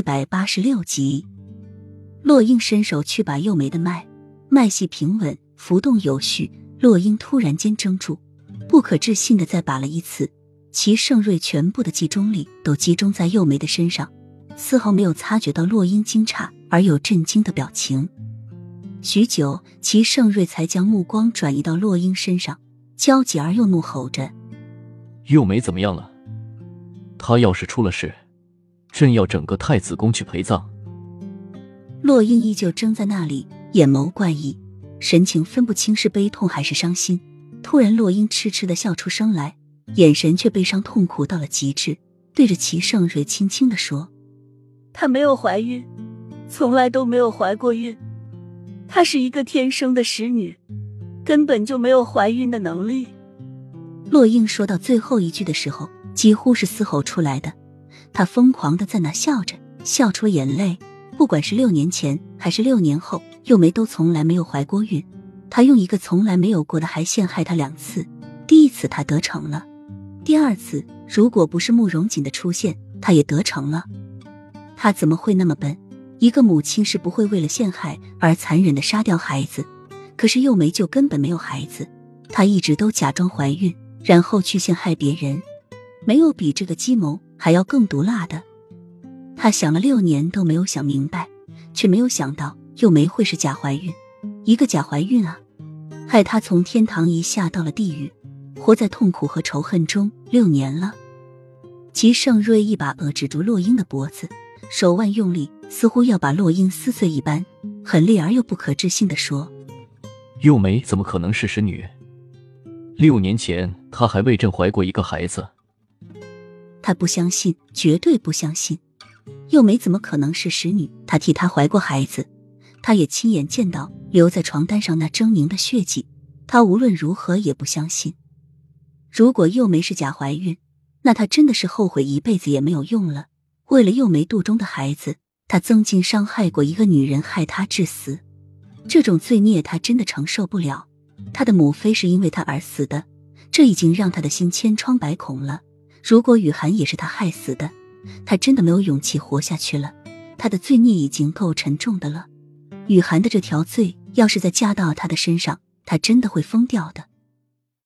四百八十六集，洛英伸手去把幼梅的脉，脉细平稳，浮动有序。洛英突然间怔住，不可置信的再把了一次。齐盛瑞全部的集中力都集中在幼梅的身上，丝毫没有察觉到洛英惊诧而又震惊的表情。许久，齐盛瑞才将目光转移到洛英身上，焦急而又怒吼着：“幼梅怎么样了？她要是出了事……”朕要整个太子宫去陪葬。洛英依旧怔在那里，眼眸怪异，神情分不清是悲痛还是伤心。突然，洛英痴痴的笑出声来，眼神却悲伤痛苦到了极致，对着齐盛瑞轻轻的说：“她没有怀孕，从来都没有怀过孕。她是一个天生的使女，根本就没有怀孕的能力。”洛英说到最后一句的时候，几乎是嘶吼出来的。他疯狂的在那笑着，笑出了眼泪。不管是六年前还是六年后，幼梅都从来没有怀过孕。他用一个从来没有过的还陷害她两次。第一次他得逞了，第二次如果不是慕容锦的出现，他也得逞了。他怎么会那么笨？一个母亲是不会为了陷害而残忍的杀掉孩子。可是幼梅就根本没有孩子，她一直都假装怀孕，然后去陷害别人。没有比这个计谋。还要更毒辣的，他想了六年都没有想明白，却没有想到幼梅会是假怀孕，一个假怀孕啊，害他从天堂一下到了地狱，活在痛苦和仇恨中六年了。齐盛瑞一把扼制住洛英的脖子，手腕用力，似乎要把洛英撕碎一般，狠厉而又不可置信的说：“幼梅怎么可能是使女？六年前她还为朕怀过一个孩子。”他不相信，绝对不相信。幼梅怎么可能是使女？他替她怀过孩子，他也亲眼见到留在床单上那狰狞的血迹。他无论如何也不相信。如果幼梅是假怀孕，那他真的是后悔一辈子也没有用了。为了幼梅肚中的孩子，他曾经伤害过一个女人，害她致死。这种罪孽他真的承受不了。他的母妃是因为他而死的，这已经让他的心千疮百孔了。如果雨涵也是他害死的，他真的没有勇气活下去了。他的罪孽已经够沉重的了，雨涵的这条罪要是再加到他的身上，他真的会疯掉的。